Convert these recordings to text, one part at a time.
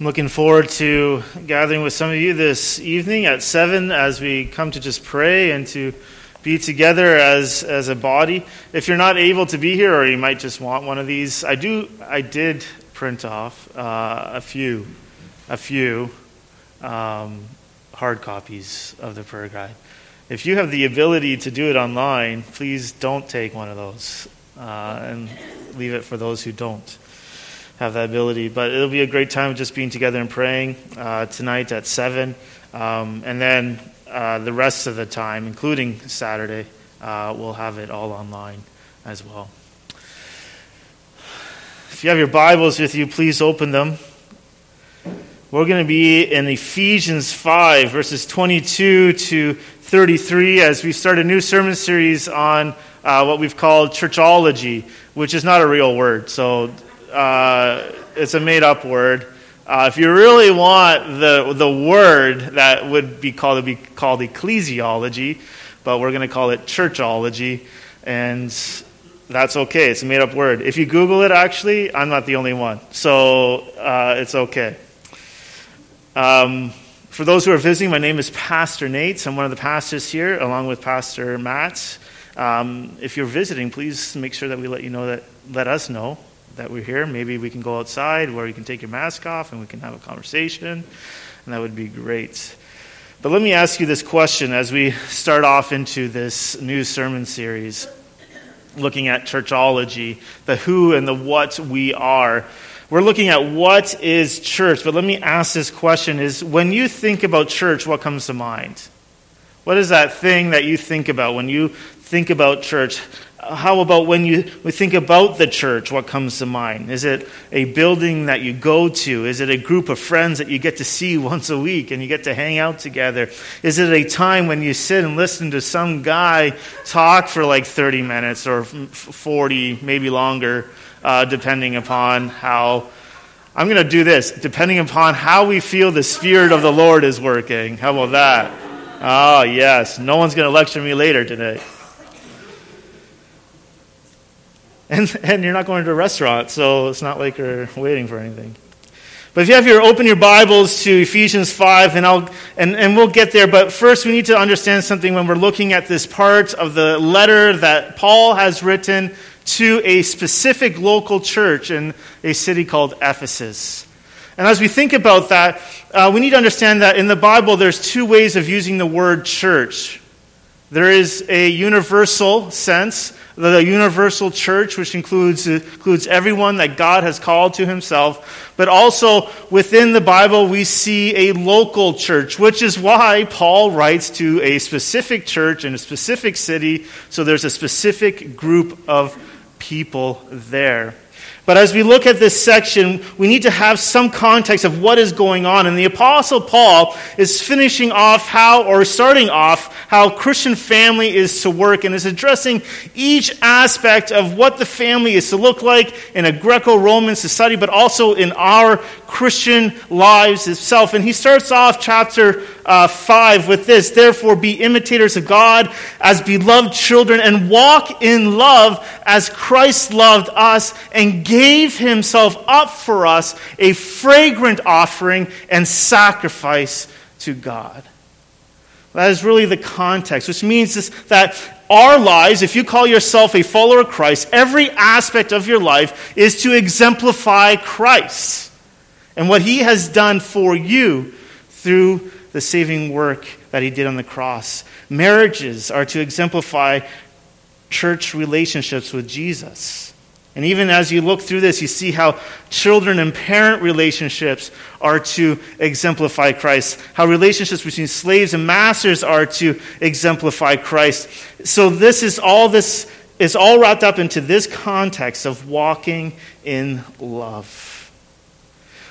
I'm looking forward to gathering with some of you this evening at 7 as we come to just pray and to be together as, as a body. If you're not able to be here or you might just want one of these, I do I did print off uh, a few a few um, hard copies of the prayer guide. If you have the ability to do it online, please don't take one of those uh, and leave it for those who don't have that ability. But it'll be a great time just being together and praying uh, tonight at 7. Um, and then uh, the rest of the time, including Saturday, uh, we'll have it all online as well. If you have your Bibles with you, please open them. We're going to be in Ephesians 5, verses 22 to 33, as we start a new sermon series on uh, what we've called churchology, which is not a real word. So uh, it's a made up word. Uh, if you really want the, the word that would be called, would be called ecclesiology, but we're going to call it churchology, and that's okay. It's a made up word. If you Google it, actually, I'm not the only one, so uh, it's okay. Um, for those who are visiting, my name is Pastor Nate. I'm one of the pastors here, along with Pastor Matt. Um, if you're visiting, please make sure that we let you know that let us know that we're here. Maybe we can go outside where you can take your mask off and we can have a conversation, and that would be great. But let me ask you this question as we start off into this new sermon series, looking at churchology, the who and the what we are. We're looking at what is church, but let me ask this question is when you think about church, what comes to mind? What is that thing that you think about when you think about church? How about when you we think about the church, what comes to mind? Is it a building that you go to? Is it a group of friends that you get to see once a week and you get to hang out together? Is it a time when you sit and listen to some guy talk for like 30 minutes or 40, maybe longer, uh, depending upon how. I'm going to do this, depending upon how we feel the Spirit of the Lord is working. How about that? Oh, yes. No one's going to lecture me later today. And, and you're not going to a restaurant, so it's not like you're waiting for anything. But if you have your open your Bibles to Ephesians 5, and, I'll, and, and we'll get there. But first, we need to understand something when we're looking at this part of the letter that Paul has written to a specific local church in a city called Ephesus. And as we think about that, uh, we need to understand that in the Bible, there's two ways of using the word church. There is a universal sense, the universal church, which includes, includes everyone that God has called to himself. But also within the Bible, we see a local church, which is why Paul writes to a specific church in a specific city. So there's a specific group of people there. But as we look at this section, we need to have some context of what is going on. And the Apostle Paul is finishing off how, or starting off, how Christian family is to work and is addressing each aspect of what the family is to look like in a Greco Roman society, but also in our Christian lives itself. And he starts off chapter uh, 5 with this Therefore, be imitators of God as beloved children and walk in love as Christ loved us and gave himself up for us, a fragrant offering and sacrifice to God. That is really the context, which means this, that our lives, if you call yourself a follower of Christ, every aspect of your life is to exemplify Christ and what he has done for you through the saving work that he did on the cross. Marriages are to exemplify church relationships with Jesus. And even as you look through this, you see how children and parent relationships are to exemplify Christ, how relationships between slaves and masters are to exemplify Christ. So this is all this is all wrapped up into this context of walking in love.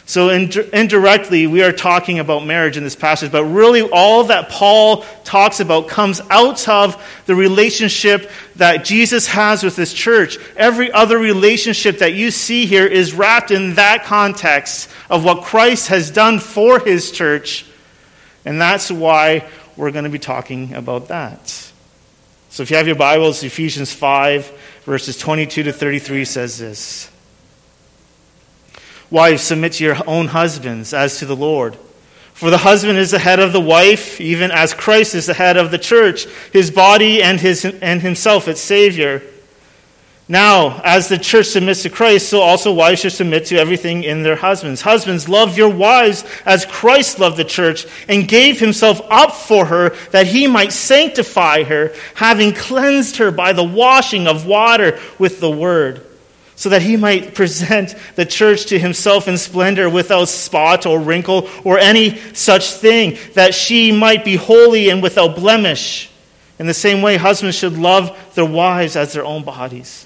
So, indirectly, we are talking about marriage in this passage, but really, all that Paul talks about comes out of the relationship that Jesus has with his church. Every other relationship that you see here is wrapped in that context of what Christ has done for his church, and that's why we're going to be talking about that. So, if you have your Bibles, Ephesians 5, verses 22 to 33 says this. Wives, submit to your own husbands as to the Lord. For the husband is the head of the wife, even as Christ is the head of the church, his body and, his, and himself its Savior. Now, as the church submits to Christ, so also wives should submit to everything in their husbands. Husbands, love your wives as Christ loved the church and gave himself up for her that he might sanctify her, having cleansed her by the washing of water with the word, so that he might present the church to himself in splendor without spot or wrinkle or any such thing, that she might be holy and without blemish. In the same way, husbands should love their wives as their own bodies.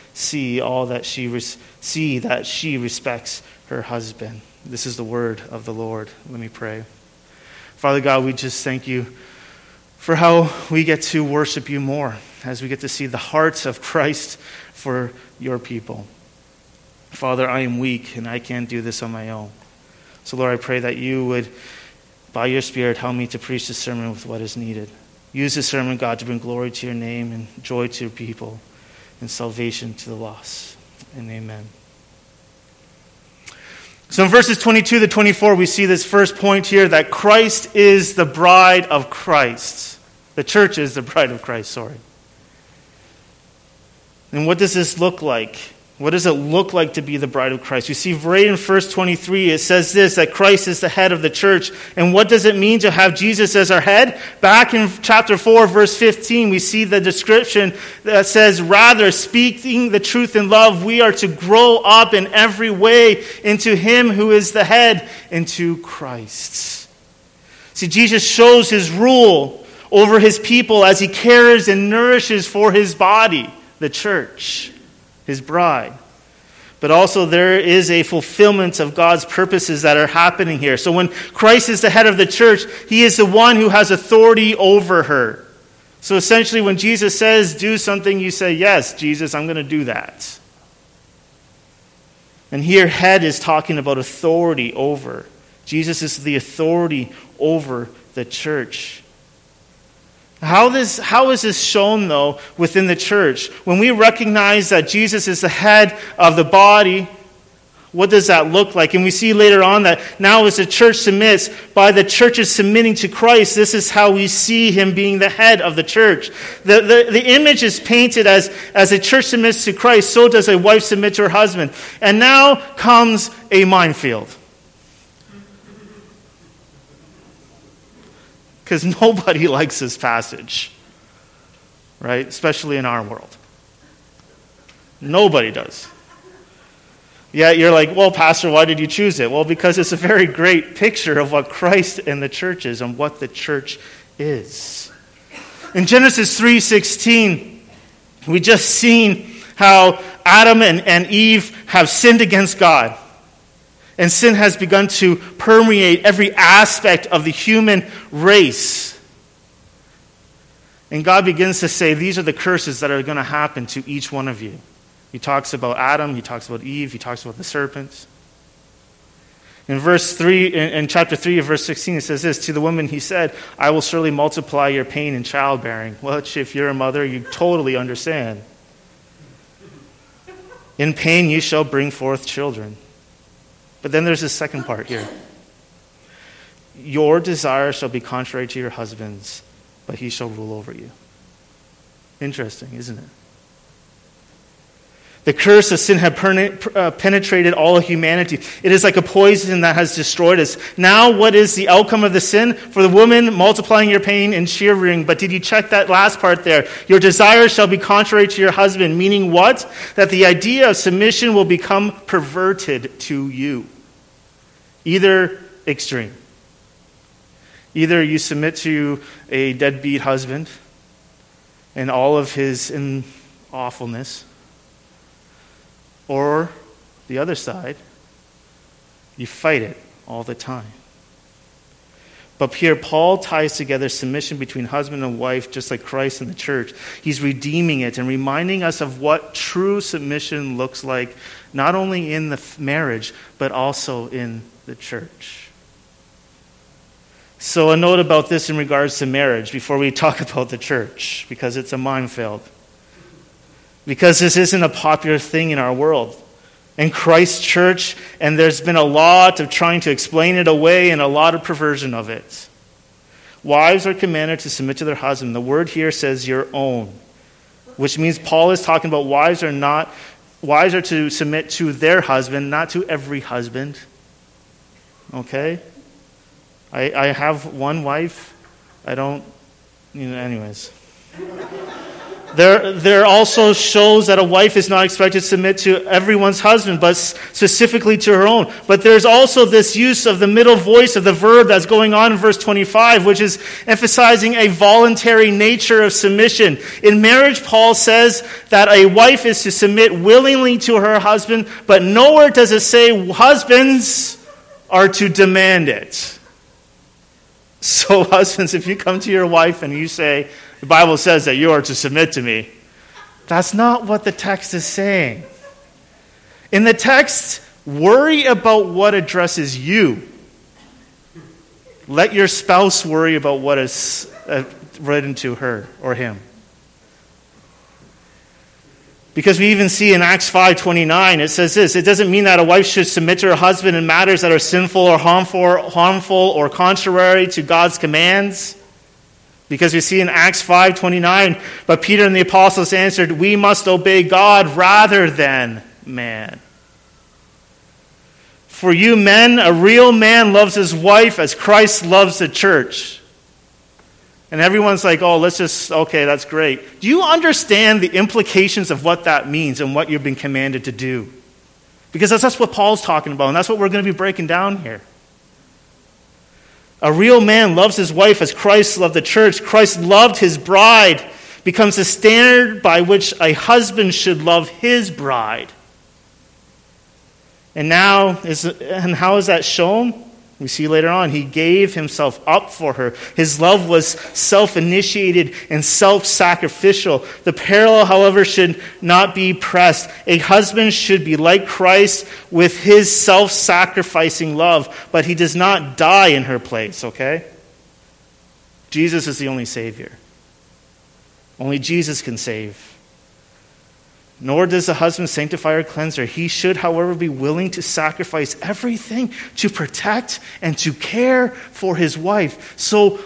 see all that she res- see that she respects her husband. This is the word of the Lord. Let me pray. Father God, we just thank you for how we get to worship you more as we get to see the hearts of Christ for your people. Father, I am weak and I can't do this on my own. So, Lord, I pray that you would, by your Spirit, help me to preach the sermon with what is needed. Use the sermon, God, to bring glory to your name and joy to your people and salvation to the lost. And amen. So in verses 22 to 24, we see this first point here that Christ is the bride of Christ. The church is the bride of Christ, sorry. And what does this look like? What does it look like to be the bride of Christ? You see, right in verse 23, it says this that Christ is the head of the church. And what does it mean to have Jesus as our head? Back in chapter 4, verse 15, we see the description that says, Rather, speaking the truth in love, we are to grow up in every way into Him who is the head, into Christ. See, Jesus shows His rule over His people as He cares and nourishes for His body, the church his bride. But also, there is a fulfillment of God's purposes that are happening here. So, when Christ is the head of the church, he is the one who has authority over her. So, essentially, when Jesus says, do something, you say, Yes, Jesus, I'm going to do that. And here, head is talking about authority over. Jesus is the authority over the church. How, this, how is this shown, though, within the church? When we recognize that Jesus is the head of the body, what does that look like? And we see later on that now, as the church submits, by the churches submitting to Christ, this is how we see him being the head of the church. The, the, the image is painted as, as a church submits to Christ, so does a wife submit to her husband. And now comes a minefield. Because nobody likes this passage, right? Especially in our world. Nobody does. Yeah, you're like, well, Pastor, why did you choose it? Well, because it's a very great picture of what Christ and the church is and what the church is. In Genesis 3:16, we just seen how Adam and, and Eve have sinned against God. And sin has begun to permeate every aspect of the human race. And God begins to say, These are the curses that are going to happen to each one of you. He talks about Adam, he talks about Eve, he talks about the serpents. In verse 3, in, chapter 3 of verse 16, it says this To the woman he said, I will surely multiply your pain in childbearing. Which, if you're a mother, you totally understand. In pain you shall bring forth children. But then there's this second part here. Your desire shall be contrary to your husband's, but he shall rule over you. Interesting, isn't it? The curse of sin had uh, penetrated all of humanity. It is like a poison that has destroyed us. Now, what is the outcome of the sin? For the woman, multiplying your pain and shivering. But did you check that last part there? Your desires shall be contrary to your husband, meaning what? That the idea of submission will become perverted to you. Either extreme. Either you submit to a deadbeat husband and all of his awfulness, or the other side, You fight it all the time. But here, Paul ties together submission between husband and wife, just like Christ and the church. He's redeeming it and reminding us of what true submission looks like, not only in the marriage, but also in the church. So, a note about this in regards to marriage before we talk about the church, because it's a minefield. Because this isn't a popular thing in our world in Christ's church, and there's been a lot of trying to explain it away and a lot of perversion of it. Wives are commanded to submit to their husband. The word here says your own, which means Paul is talking about wives are not wives are to submit to their husband, not to every husband. Okay? I, I have one wife. I don't, you know, anyways. There, there also shows that a wife is not expected to submit to everyone's husband, but specifically to her own. But there's also this use of the middle voice of the verb that's going on in verse 25, which is emphasizing a voluntary nature of submission. In marriage, Paul says that a wife is to submit willingly to her husband, but nowhere does it say husbands are to demand it. So, husbands, if you come to your wife and you say, the Bible says that you are to submit to me. That's not what the text is saying. In the text, worry about what addresses you. Let your spouse worry about what is uh, written to her or him. Because we even see in Acts 5:29 it says this, it doesn't mean that a wife should submit to her husband in matters that are sinful or harmful, harmful or contrary to God's commands. Because we see in Acts 5:29, but Peter and the apostles answered, "We must obey God rather than man." For you men, a real man loves his wife as Christ loves the church. And everyone's like, "Oh, let's just okay, that's great." Do you understand the implications of what that means and what you've been commanded to do? Because that's, that's what Paul's talking about, and that's what we're going to be breaking down here. A real man loves his wife as Christ loved the church. Christ loved his bride, becomes the standard by which a husband should love his bride. And now, is, and how is that shown? We see later on, he gave himself up for her. His love was self initiated and self sacrificial. The parallel, however, should not be pressed. A husband should be like Christ with his self sacrificing love, but he does not die in her place, okay? Jesus is the only Savior. Only Jesus can save. Nor does the husband sanctify or cleanse her. He should, however, be willing to sacrifice everything to protect and to care for his wife. So,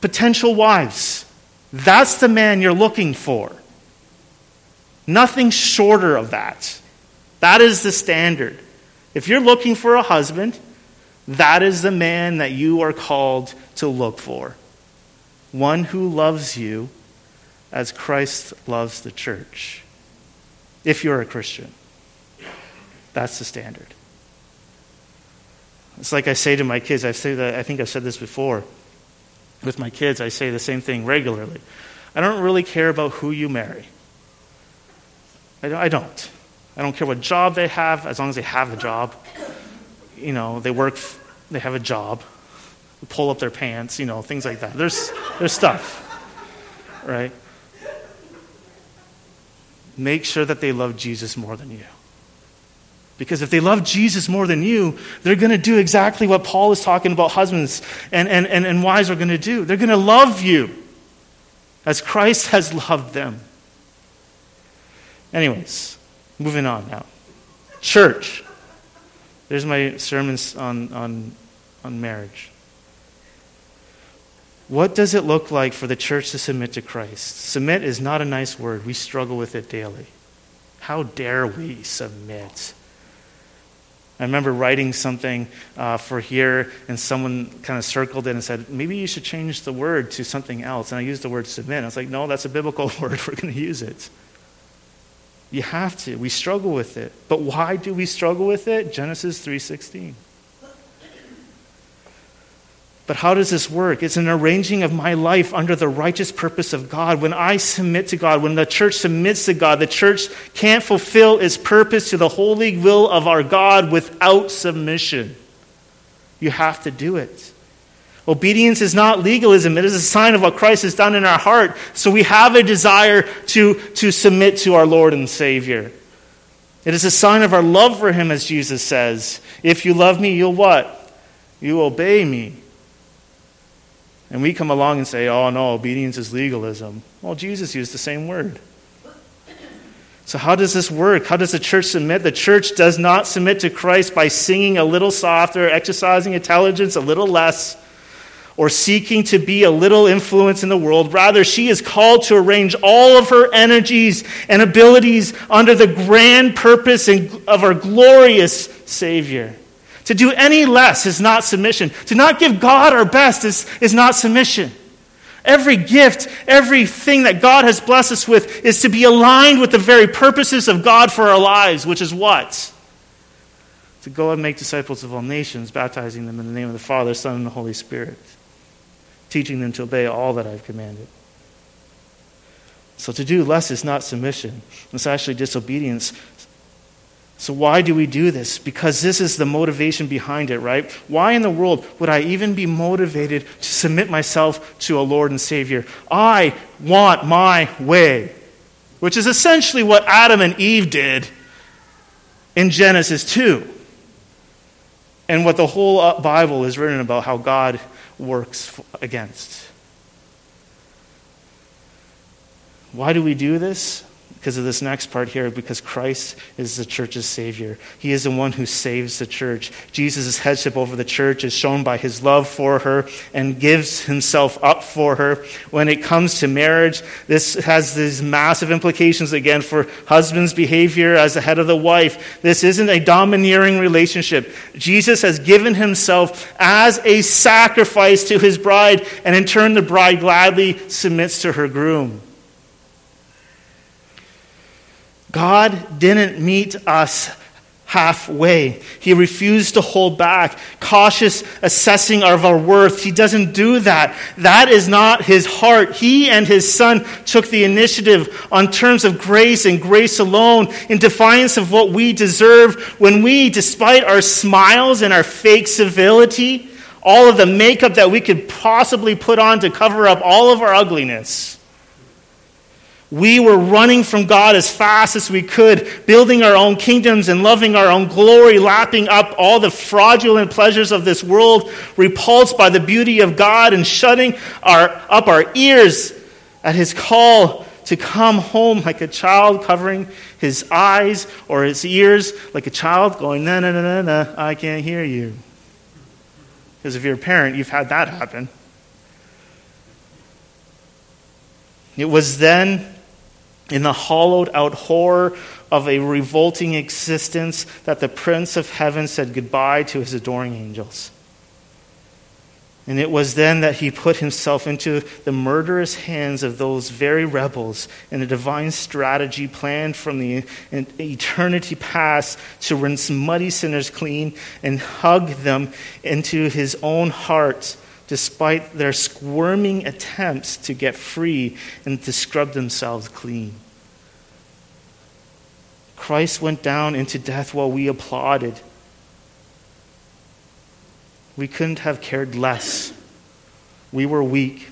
potential wives, that's the man you're looking for. Nothing shorter of that. That is the standard. If you're looking for a husband, that is the man that you are called to look for. One who loves you as Christ loves the church if you're a Christian. That's the standard. It's like I say to my kids, I say that I think I've said this before. With my kids, I say the same thing regularly. I don't really care about who you marry. I don't. I don't care what job they have, as long as they have a job. You know, they work, they have a job, pull up their pants, you know, things like that. There's, there's stuff, right? Make sure that they love Jesus more than you. Because if they love Jesus more than you, they're going to do exactly what Paul is talking about husbands and, and, and, and wives are going to do. They're going to love you as Christ has loved them. Anyways, moving on now. Church. There's my sermons on, on, on marriage. What does it look like for the church to submit to Christ? Submit is not a nice word. We struggle with it daily. How dare we submit? I remember writing something uh, for here, and someone kind of circled it and said, maybe you should change the word to something else. And I used the word submit. I was like, no, that's a biblical word. We're going to use it. You have to. We struggle with it. But why do we struggle with it? Genesis 3.16. But how does this work? It's an arranging of my life under the righteous purpose of God. When I submit to God, when the church submits to God, the church can't fulfill its purpose to the holy will of our God without submission. You have to do it. Obedience is not legalism, it is a sign of what Christ has done in our heart. So we have a desire to, to submit to our Lord and Savior. It is a sign of our love for Him, as Jesus says. If you love me, you'll what? You obey me. And we come along and say, oh no, obedience is legalism. Well, Jesus used the same word. So, how does this work? How does the church submit? The church does not submit to Christ by singing a little softer, exercising intelligence a little less, or seeking to be a little influence in the world. Rather, she is called to arrange all of her energies and abilities under the grand purpose of our glorious Savior. To do any less is not submission. To not give God our best is, is not submission. Every gift, everything that God has blessed us with is to be aligned with the very purposes of God for our lives, which is what? To go and make disciples of all nations, baptizing them in the name of the Father, Son, and the Holy Spirit, teaching them to obey all that I've commanded. So to do less is not submission, it's actually disobedience. So, why do we do this? Because this is the motivation behind it, right? Why in the world would I even be motivated to submit myself to a Lord and Savior? I want my way, which is essentially what Adam and Eve did in Genesis 2. And what the whole uh, Bible is written about how God works against. Why do we do this? Because of this next part here, because Christ is the church's Savior. He is the one who saves the church. Jesus' headship over the church is shown by his love for her and gives himself up for her. When it comes to marriage, this has these massive implications again for husband's behavior as the head of the wife. This isn't a domineering relationship. Jesus has given himself as a sacrifice to his bride, and in turn, the bride gladly submits to her groom. God didn't meet us halfway. He refused to hold back, cautious assessing of our worth. He doesn't do that. That is not his heart. He and his son took the initiative on terms of grace and grace alone in defiance of what we deserve when we, despite our smiles and our fake civility, all of the makeup that we could possibly put on to cover up all of our ugliness, we were running from God as fast as we could, building our own kingdoms and loving our own glory, lapping up all the fraudulent pleasures of this world, repulsed by the beauty of God, and shutting our, up our ears at His call to come home like a child, covering his eyes or his ears like a child, going, No, no, no, no, no, I can't hear you. Because if you're a parent, you've had that happen. It was then in the hollowed out horror of a revolting existence that the Prince of Heaven said goodbye to his adoring angels. And it was then that he put himself into the murderous hands of those very rebels in a divine strategy planned from the eternity past to rinse muddy sinners clean and hug them into his own heart despite their squirming attempts to get free and to scrub themselves clean. Christ went down into death while we applauded. We couldn't have cared less. We were weak.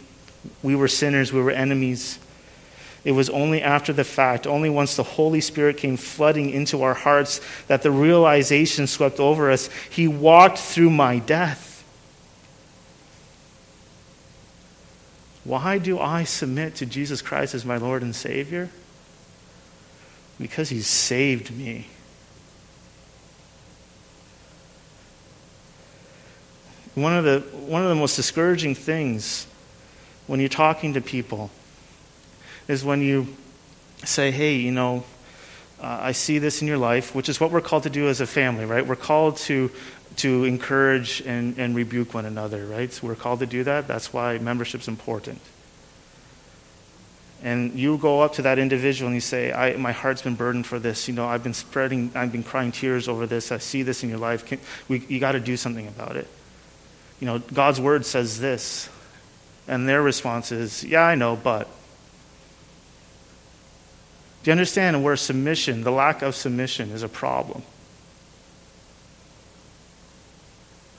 We were sinners. We were enemies. It was only after the fact, only once the Holy Spirit came flooding into our hearts, that the realization swept over us. He walked through my death. Why do I submit to Jesus Christ as my Lord and Savior? Because He saved me. One of, the, one of the most discouraging things when you're talking to people is when you say, hey, you know, uh, I see this in your life, which is what we're called to do as a family, right? We're called to to encourage and, and rebuke one another, right? So we're called to do that. That's why membership's important. And you go up to that individual and you say, I, My heart's been burdened for this. You know, I've been spreading, I've been crying tears over this. I see this in your life. Can, we, you got to do something about it. you know, God's word says this. And their response is, yeah, I know, but. Do you understand where submission, the lack of submission, is a problem?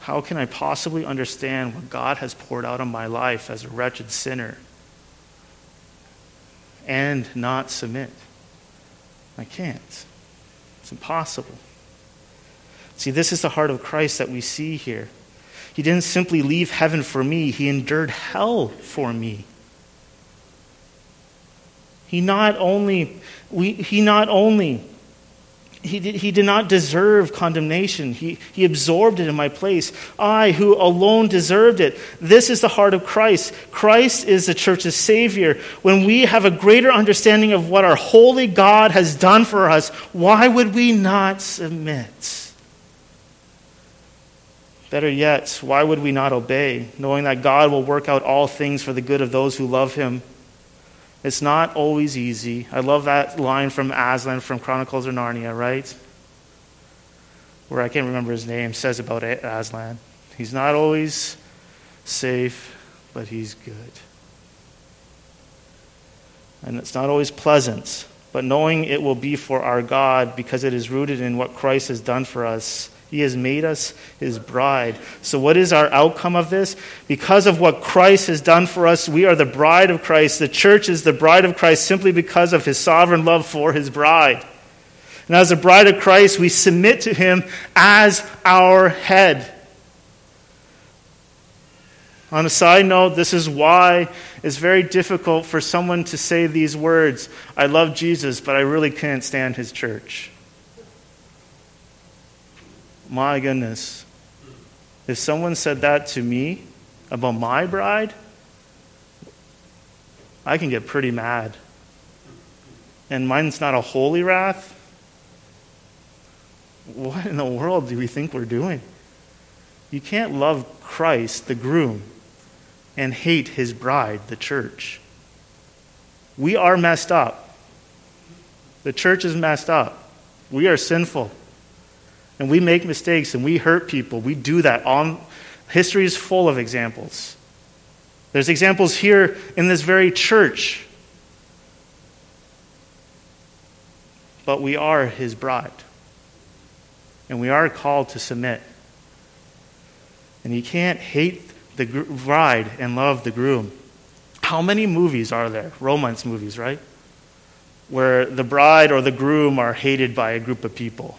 How can I possibly understand what God has poured out on my life as a wretched sinner and not submit? I can't. It's impossible. See, this is the heart of Christ that we see here. He didn't simply leave heaven for me, He endured hell for me. He not only, we, he not only he did, he did not deserve condemnation. He, he absorbed it in my place. I, who alone deserved it. This is the heart of Christ. Christ is the church's Savior. When we have a greater understanding of what our holy God has done for us, why would we not submit? Better yet, why would we not obey, knowing that God will work out all things for the good of those who love him? It's not always easy. I love that line from Aslan from Chronicles of Narnia, right? Where I can't remember his name, says about Aslan. He's not always safe, but he's good. And it's not always pleasant, but knowing it will be for our God because it is rooted in what Christ has done for us he has made us his bride. So, what is our outcome of this? Because of what Christ has done for us, we are the bride of Christ. The church is the bride of Christ simply because of his sovereign love for his bride. And as a bride of Christ, we submit to him as our head. On a side note, this is why it's very difficult for someone to say these words I love Jesus, but I really can't stand his church. My goodness. If someone said that to me about my bride, I can get pretty mad. And mine's not a holy wrath. What in the world do we think we're doing? You can't love Christ, the groom, and hate his bride, the church. We are messed up. The church is messed up. We are sinful and we make mistakes and we hurt people. We do that. On, history is full of examples. There's examples here in this very church. But we are his bride. And we are called to submit. And you can't hate the bride and love the groom. How many movies are there? Romance movies, right? Where the bride or the groom are hated by a group of people.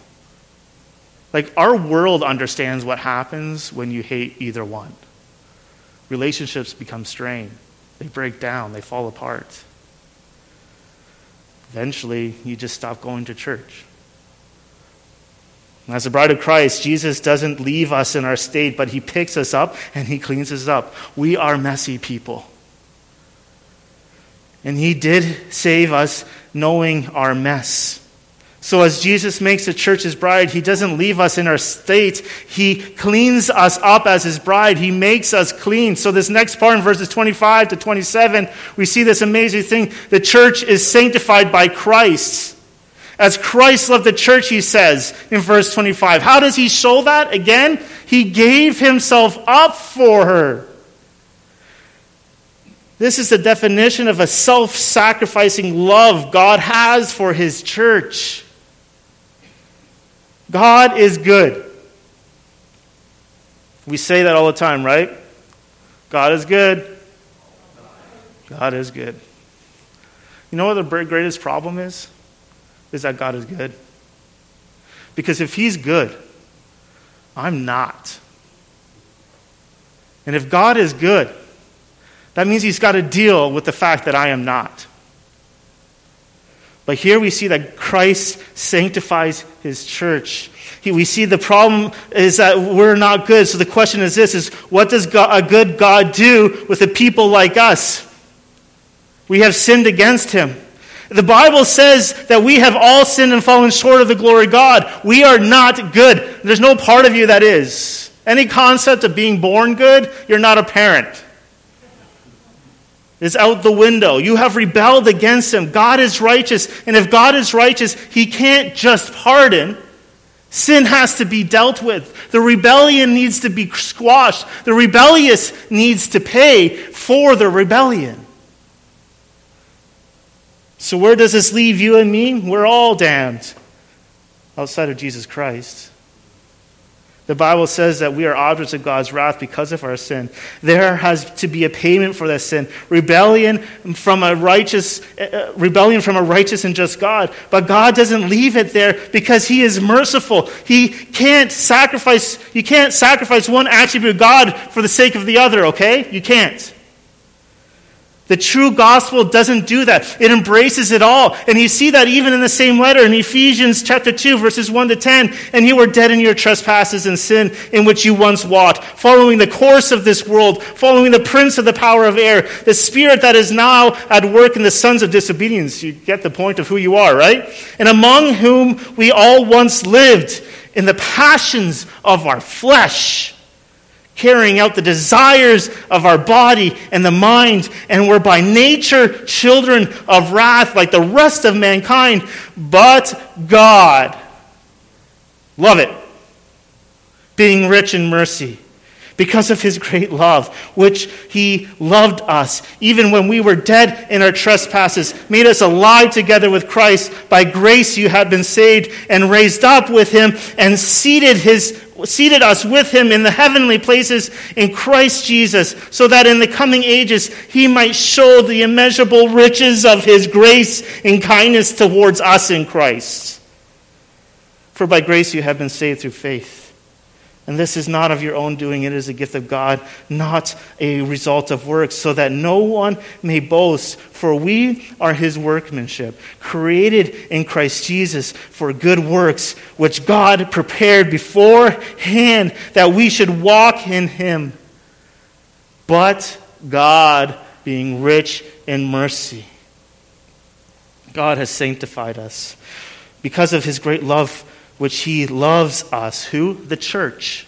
Like, our world understands what happens when you hate either one. Relationships become strained, they break down, they fall apart. Eventually, you just stop going to church. As a bride of Christ, Jesus doesn't leave us in our state, but he picks us up and he cleans us up. We are messy people. And he did save us knowing our mess. So, as Jesus makes the church his bride, he doesn't leave us in our state. He cleans us up as his bride. He makes us clean. So, this next part in verses 25 to 27, we see this amazing thing. The church is sanctified by Christ. As Christ loved the church, he says in verse 25. How does he show that? Again, he gave himself up for her. This is the definition of a self sacrificing love God has for his church. God is good. We say that all the time, right? God is good. God is good. You know what the greatest problem is? Is that God is good. Because if He's good, I'm not. And if God is good, that means He's got to deal with the fact that I am not. But here we see that Christ sanctifies his church. We see the problem is that we're not good. So the question is this is what does God, a good God do with a people like us? We have sinned against him. The Bible says that we have all sinned and fallen short of the glory of God. We are not good. There's no part of you that is. Any concept of being born good, you're not a parent is out the window. You have rebelled against him. God is righteous. And if God is righteous, he can't just pardon Sin has to be dealt with. The rebellion needs to be squashed. The rebellious needs to pay for the rebellion. So, where does this leave you and me? We're all damned outside of Jesus Christ. The Bible says that we are objects of God's wrath because of our sin. There has to be a payment for that sin. Rebellion from a righteous uh, rebellion from a righteous and just God. But God doesn't leave it there because he is merciful. He can't sacrifice you can't sacrifice one attribute of God for the sake of the other, okay? You can't. The true gospel doesn't do that. It embraces it all. And you see that even in the same letter in Ephesians chapter 2 verses 1 to 10. And you were dead in your trespasses and sin in which you once walked, following the course of this world, following the prince of the power of air, the spirit that is now at work in the sons of disobedience. You get the point of who you are, right? And among whom we all once lived in the passions of our flesh carrying out the desires of our body and the mind, and we're by nature children of wrath like the rest of mankind. But God, love it, being rich in mercy, because of his great love, which he loved us, even when we were dead in our trespasses, made us alive together with Christ. By grace you have been saved and raised up with him and seated his seated us with him in the heavenly places in Christ Jesus, so that in the coming ages he might show the immeasurable riches of his grace and kindness towards us in Christ. For by grace you have been saved through faith. And this is not of your own doing, it is a gift of God, not a result of works, so that no one may boast. For we are his workmanship, created in Christ Jesus for good works, which God prepared beforehand that we should walk in him. But God, being rich in mercy, God has sanctified us because of his great love which he loves us. Who? The church.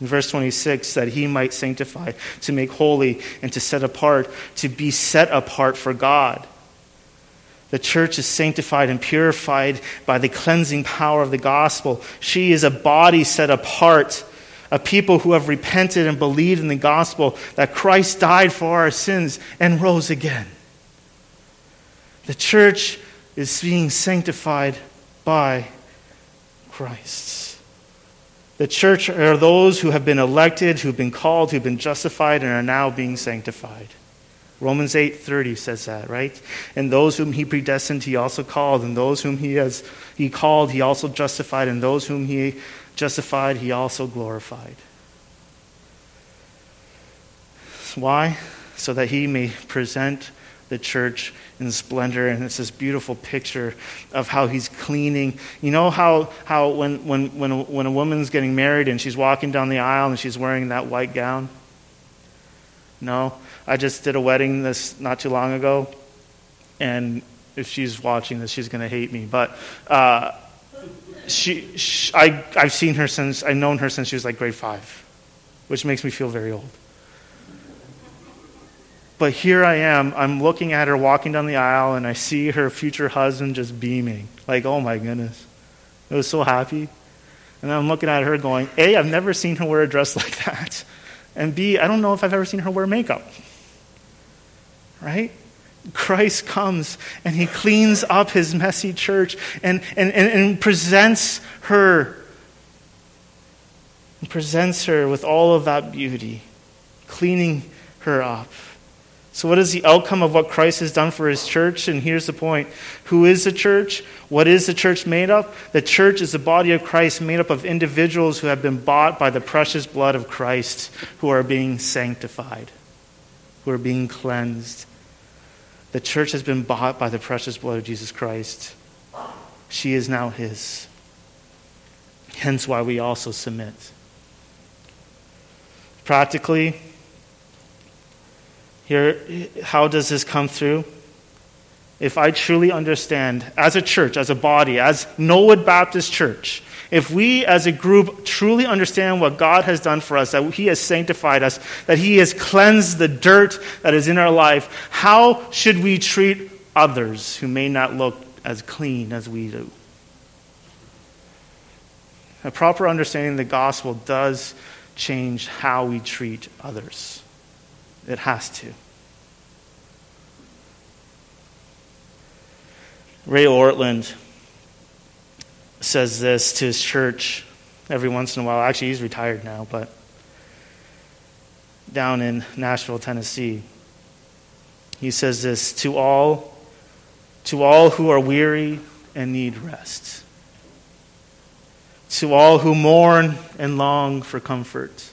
In verse 26, that he might sanctify, to make holy, and to set apart, to be set apart for God. The church is sanctified and purified by the cleansing power of the gospel. She is a body set apart, a people who have repented and believed in the gospel that Christ died for our sins and rose again. The church is being sanctified by Christ. The church are those who have been elected, who've been called, who've been justified, and are now being sanctified. Romans 8:30 says that, right? And those whom he predestined he also called, and those whom he has he called he also justified, and those whom he justified he also glorified. Why? So that he may present the church in splendor. And it's this beautiful picture of how he's cleaning. You know how, how when, when, when, a, when a woman's getting married and she's walking down the aisle and she's wearing that white gown? No. I just did a wedding this not too long ago. And if she's watching this, she's going to hate me. But uh, she, she, I, I've seen her since, I've known her since she was like grade five, which makes me feel very old. But here I am, I'm looking at her walking down the aisle, and I see her future husband just beaming. Like, oh my goodness. I was so happy. And I'm looking at her going, A, I've never seen her wear a dress like that. And B, I don't know if I've ever seen her wear makeup. Right? Christ comes and he cleans up his messy church and, and, and, and presents her and presents her with all of that beauty, cleaning her up. So, what is the outcome of what Christ has done for his church? And here's the point Who is the church? What is the church made of? The church is the body of Christ made up of individuals who have been bought by the precious blood of Christ, who are being sanctified, who are being cleansed. The church has been bought by the precious blood of Jesus Christ. She is now his. Hence why we also submit. Practically, here, how does this come through? If I truly understand, as a church, as a body, as Knollwood Baptist Church, if we as a group truly understand what God has done for us, that He has sanctified us, that He has cleansed the dirt that is in our life, how should we treat others who may not look as clean as we do? A proper understanding of the gospel does change how we treat others. It has to. Ray Ortlund says this to his church every once in a while. Actually, he's retired now, but down in Nashville, Tennessee, he says this to all to all who are weary and need rest. To all who mourn and long for comfort.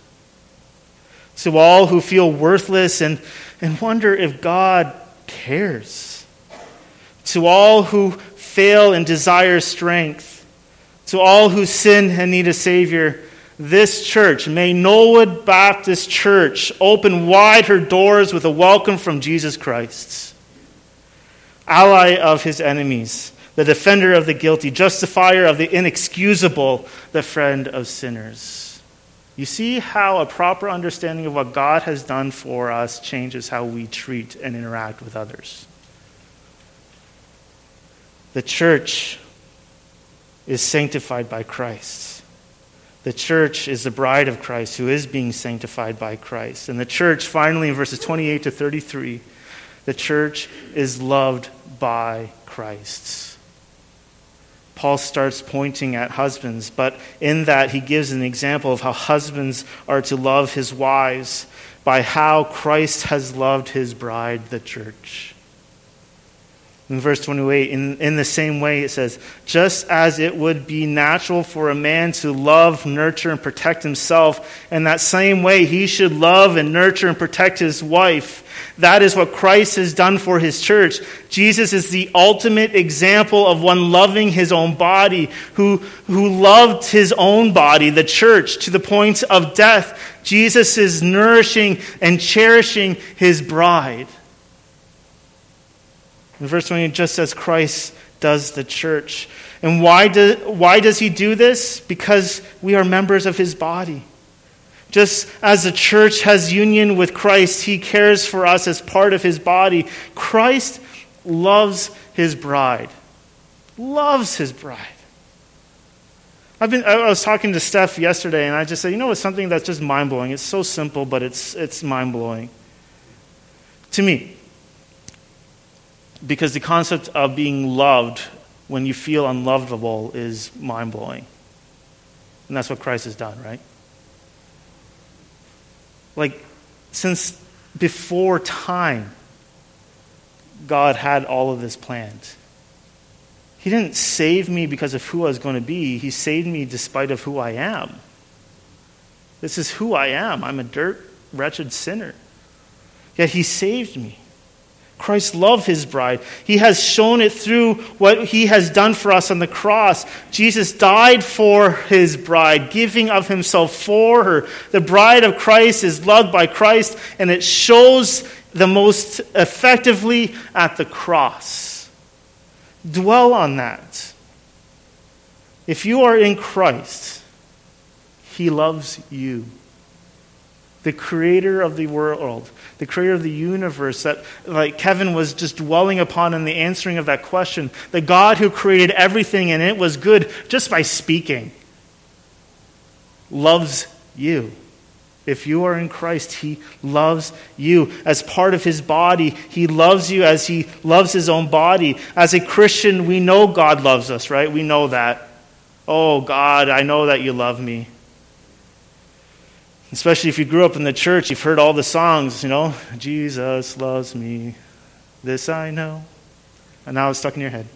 To all who feel worthless and, and wonder if God cares. To all who fail and desire strength. To all who sin and need a Savior. This church, may Knollwood Baptist Church, open wide her doors with a welcome from Jesus Christ ally of his enemies, the defender of the guilty, justifier of the inexcusable, the friend of sinners. You see how a proper understanding of what God has done for us changes how we treat and interact with others. The church is sanctified by Christ. The church is the bride of Christ who is being sanctified by Christ. And the church, finally, in verses 28 to 33, the church is loved by Christ. Paul starts pointing at husbands, but in that he gives an example of how husbands are to love his wives by how Christ has loved his bride, the church. In verse 28, in, in the same way, it says, Just as it would be natural for a man to love, nurture, and protect himself, in that same way he should love and nurture and protect his wife. That is what Christ has done for his church. Jesus is the ultimate example of one loving his own body, who, who loved his own body, the church, to the point of death. Jesus is nourishing and cherishing his bride. In verse 20, just as Christ does the church. And why, do, why does he do this? Because we are members of his body. Just as the church has union with Christ, he cares for us as part of his body. Christ loves his bride. Loves his bride. I've been, I was talking to Steph yesterday, and I just said, you know, it's something that's just mind blowing. It's so simple, but it's, it's mind blowing. To me, because the concept of being loved when you feel unlovable is mind blowing. And that's what Christ has done, right? Like, since before time, God had all of this planned. He didn't save me because of who I was going to be. He saved me despite of who I am. This is who I am. I'm a dirt, wretched sinner. Yet he saved me. Christ loved his bride. He has shown it through what he has done for us on the cross. Jesus died for his bride, giving of himself for her. The bride of Christ is loved by Christ, and it shows the most effectively at the cross. Dwell on that. If you are in Christ, he loves you the creator of the world, the creator of the universe that like Kevin was just dwelling upon in the answering of that question, the God who created everything and it was good just by speaking, loves you. If you are in Christ, He loves you as part of His body. He loves you as He loves His own body. As a Christian, we know God loves us, right? We know that. Oh, God, I know that you love me. Especially if you grew up in the church, you've heard all the songs, you know, Jesus loves me, this I know. And now it's stuck in your head.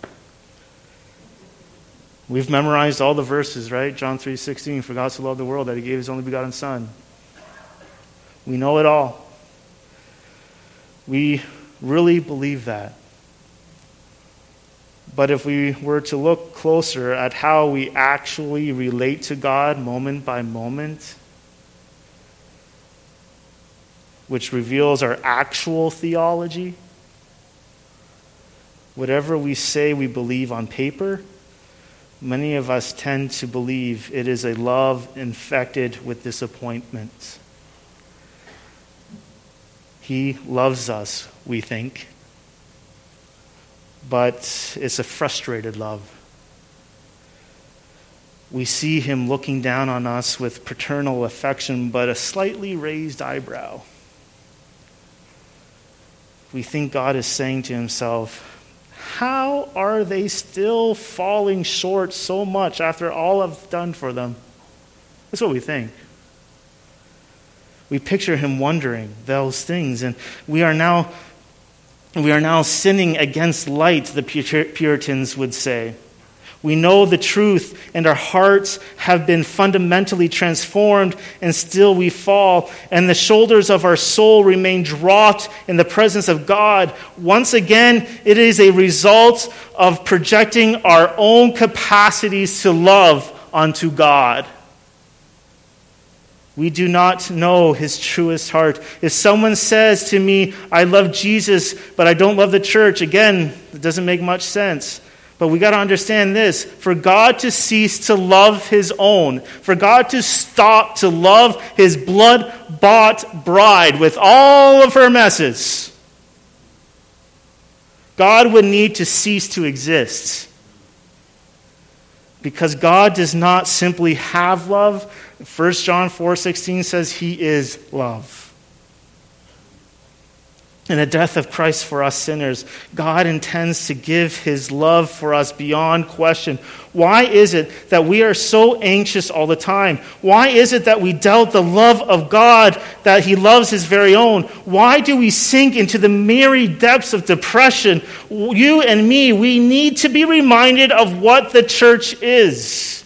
We've memorized all the verses, right? John 3:16, for God so loved the world that he gave his only begotten son. We know it all. We really believe that. But if we were to look closer at how we actually relate to God moment by moment, which reveals our actual theology. Whatever we say we believe on paper, many of us tend to believe it is a love infected with disappointment. He loves us, we think, but it's a frustrated love. we see him looking down on us with paternal affection, but a slightly raised eyebrow. We think God is saying to himself, How are they still falling short so much after all I've done for them? That's what we think. We picture him wondering those things, and we are now, we are now sinning against light, the Puritans would say. We know the truth, and our hearts have been fundamentally transformed, and still we fall, and the shoulders of our soul remain dropped in the presence of God. Once again, it is a result of projecting our own capacities to love unto God. We do not know his truest heart. If someone says to me, I love Jesus, but I don't love the church, again, it doesn't make much sense. But we got to understand this for God to cease to love his own, for God to stop to love his blood bought bride with all of her messes, God would need to cease to exist. Because God does not simply have love. 1 John 4:16 says he is love and the death of Christ for us sinners, God intends to give his love for us beyond question. Why is it that we are so anxious all the time? Why is it that we doubt the love of God that he loves his very own? Why do we sink into the merry depths of depression? You and me, we need to be reminded of what the church is.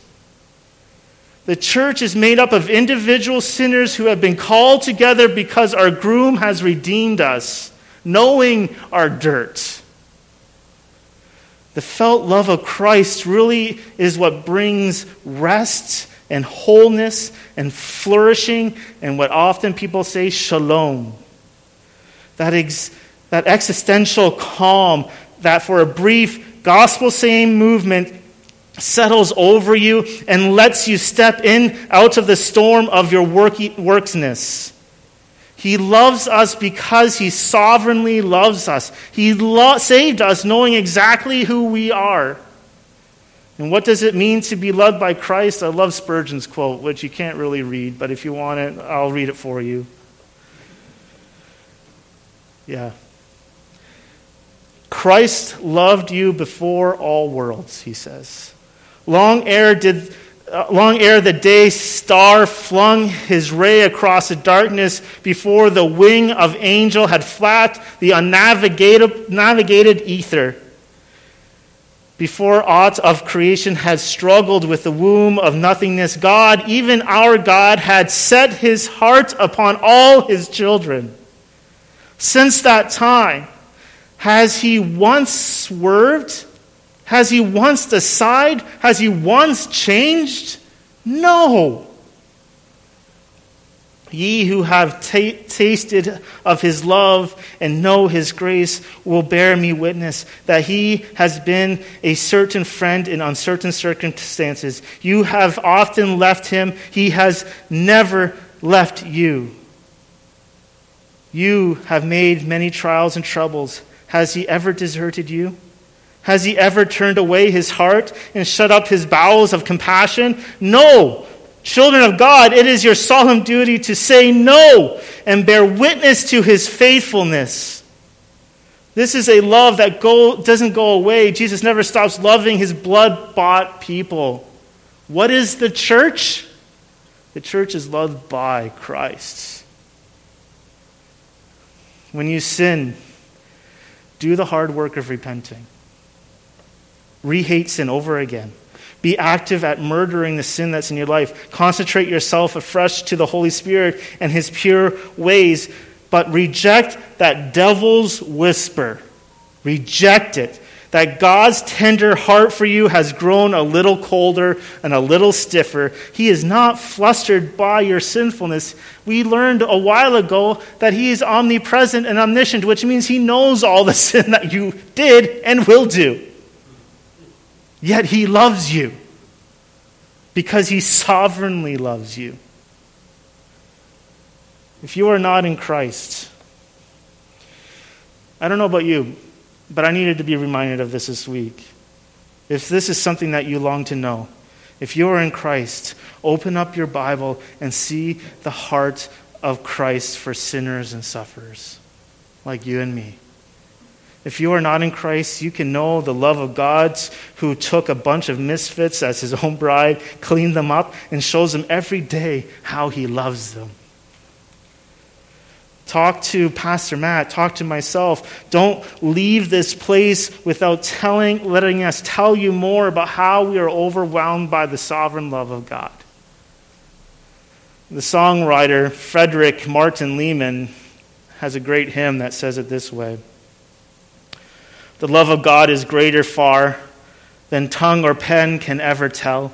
The church is made up of individual sinners who have been called together because our groom has redeemed us, knowing our dirt. The felt love of Christ really is what brings rest and wholeness and flourishing and what often people say shalom. That, ex- that existential calm that for a brief gospel saying movement settles over you and lets you step in out of the storm of your worky, worksness. He loves us because he sovereignly loves us. He lo- saved us knowing exactly who we are. And what does it mean to be loved by Christ? I love Spurgeon's quote, which you can't really read, but if you want it, I'll read it for you. Yeah. Christ loved you before all worlds, he says. Long ere did uh, long ere the day star flung his ray across the darkness before the wing of angel had flapped the unnavigated navigated ether before aught of creation had struggled with the womb of nothingness god even our god had set his heart upon all his children. Since that time has he once swerved has he once decided? Has he once changed? No. Ye who have t- tasted of his love and know his grace will bear me witness that he has been a certain friend in uncertain circumstances. You have often left him, he has never left you. You have made many trials and troubles. Has he ever deserted you? Has he ever turned away his heart and shut up his bowels of compassion? No. Children of God, it is your solemn duty to say no and bear witness to his faithfulness. This is a love that go, doesn't go away. Jesus never stops loving his blood bought people. What is the church? The church is loved by Christ. When you sin, do the hard work of repenting. Rehate sin over again. Be active at murdering the sin that's in your life. Concentrate yourself afresh to the Holy Spirit and His pure ways, but reject that devil's whisper. Reject it. That God's tender heart for you has grown a little colder and a little stiffer. He is not flustered by your sinfulness. We learned a while ago that He is omnipresent and omniscient, which means He knows all the sin that you did and will do. Yet he loves you because he sovereignly loves you. If you are not in Christ, I don't know about you, but I needed to be reminded of this this week. If this is something that you long to know, If you are in Christ, open up your Bible and see the heart of Christ for sinners and sufferers like you and me. If you are not in Christ, you can know the love of God who took a bunch of misfits as his own bride, cleaned them up, and shows them every day how he loves them. Talk to Pastor Matt, talk to myself. Don't leave this place without telling, letting us tell you more about how we are overwhelmed by the sovereign love of God. The songwriter Frederick Martin Lehman has a great hymn that says it this way The love of God is greater far than tongue or pen can ever tell.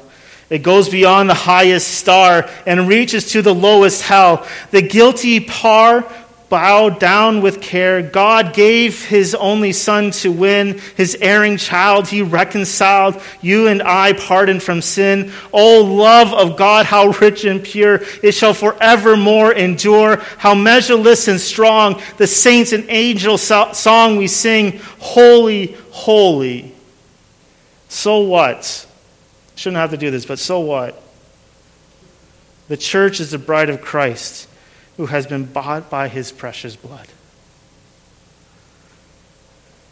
It goes beyond the highest star and reaches to the lowest hell. The guilty par bow down with care. God gave his only son to win his erring child. He reconciled you and I, pardoned from sin. Oh, love of God, how rich and pure. It shall forevermore endure. How measureless and strong. The saints and angels song we sing, Holy, Holy. So what? Shouldn't have to do this, but so what? The church is the bride of Christ who has been bought by his precious blood.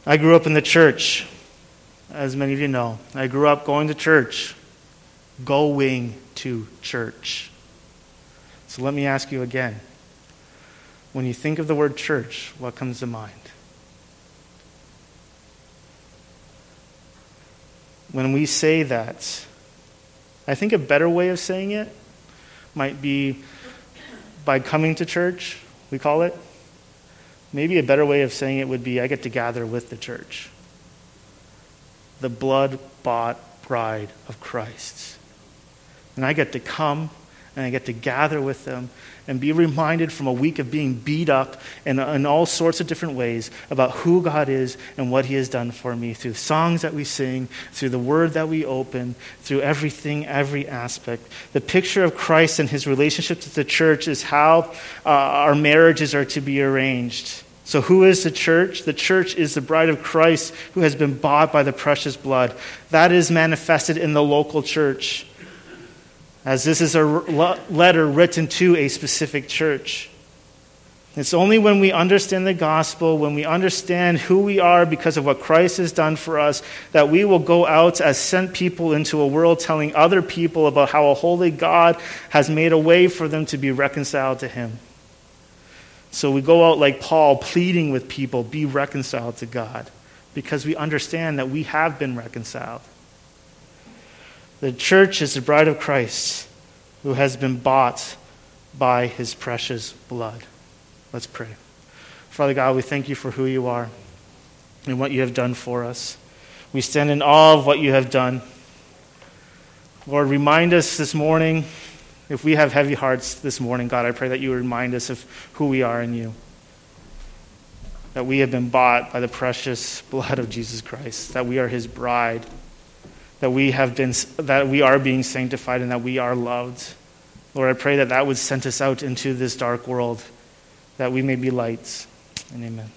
I grew up in the church, as many of you know. I grew up going to church, going to church. So let me ask you again. When you think of the word church, what comes to mind? When we say that, I think a better way of saying it might be by coming to church, we call it. Maybe a better way of saying it would be I get to gather with the church. The blood bought bride of Christ. And I get to come and I get to gather with them and be reminded from a week of being beat up in, in all sorts of different ways about who God is and what He has done for me through songs that we sing, through the word that we open, through everything, every aspect. The picture of Christ and His relationship to the church is how uh, our marriages are to be arranged. So, who is the church? The church is the bride of Christ who has been bought by the precious blood. That is manifested in the local church as this is a letter written to a specific church. It's only when we understand the gospel, when we understand who we are because of what Christ has done for us, that we will go out as sent people into a world telling other people about how a holy God has made a way for them to be reconciled to Him. So we go out like Paul, pleading with people, be reconciled to God, because we understand that we have been reconciled. The church is the bride of Christ who has been bought by his precious blood. Let's pray. Father God, we thank you for who you are and what you have done for us. We stand in awe of what you have done. Lord, remind us this morning, if we have heavy hearts this morning, God, I pray that you remind us of who we are in you. That we have been bought by the precious blood of Jesus Christ, that we are his bride that we have been that we are being sanctified and that we are loved. Lord, I pray that that would send us out into this dark world, that we may be lights. And amen.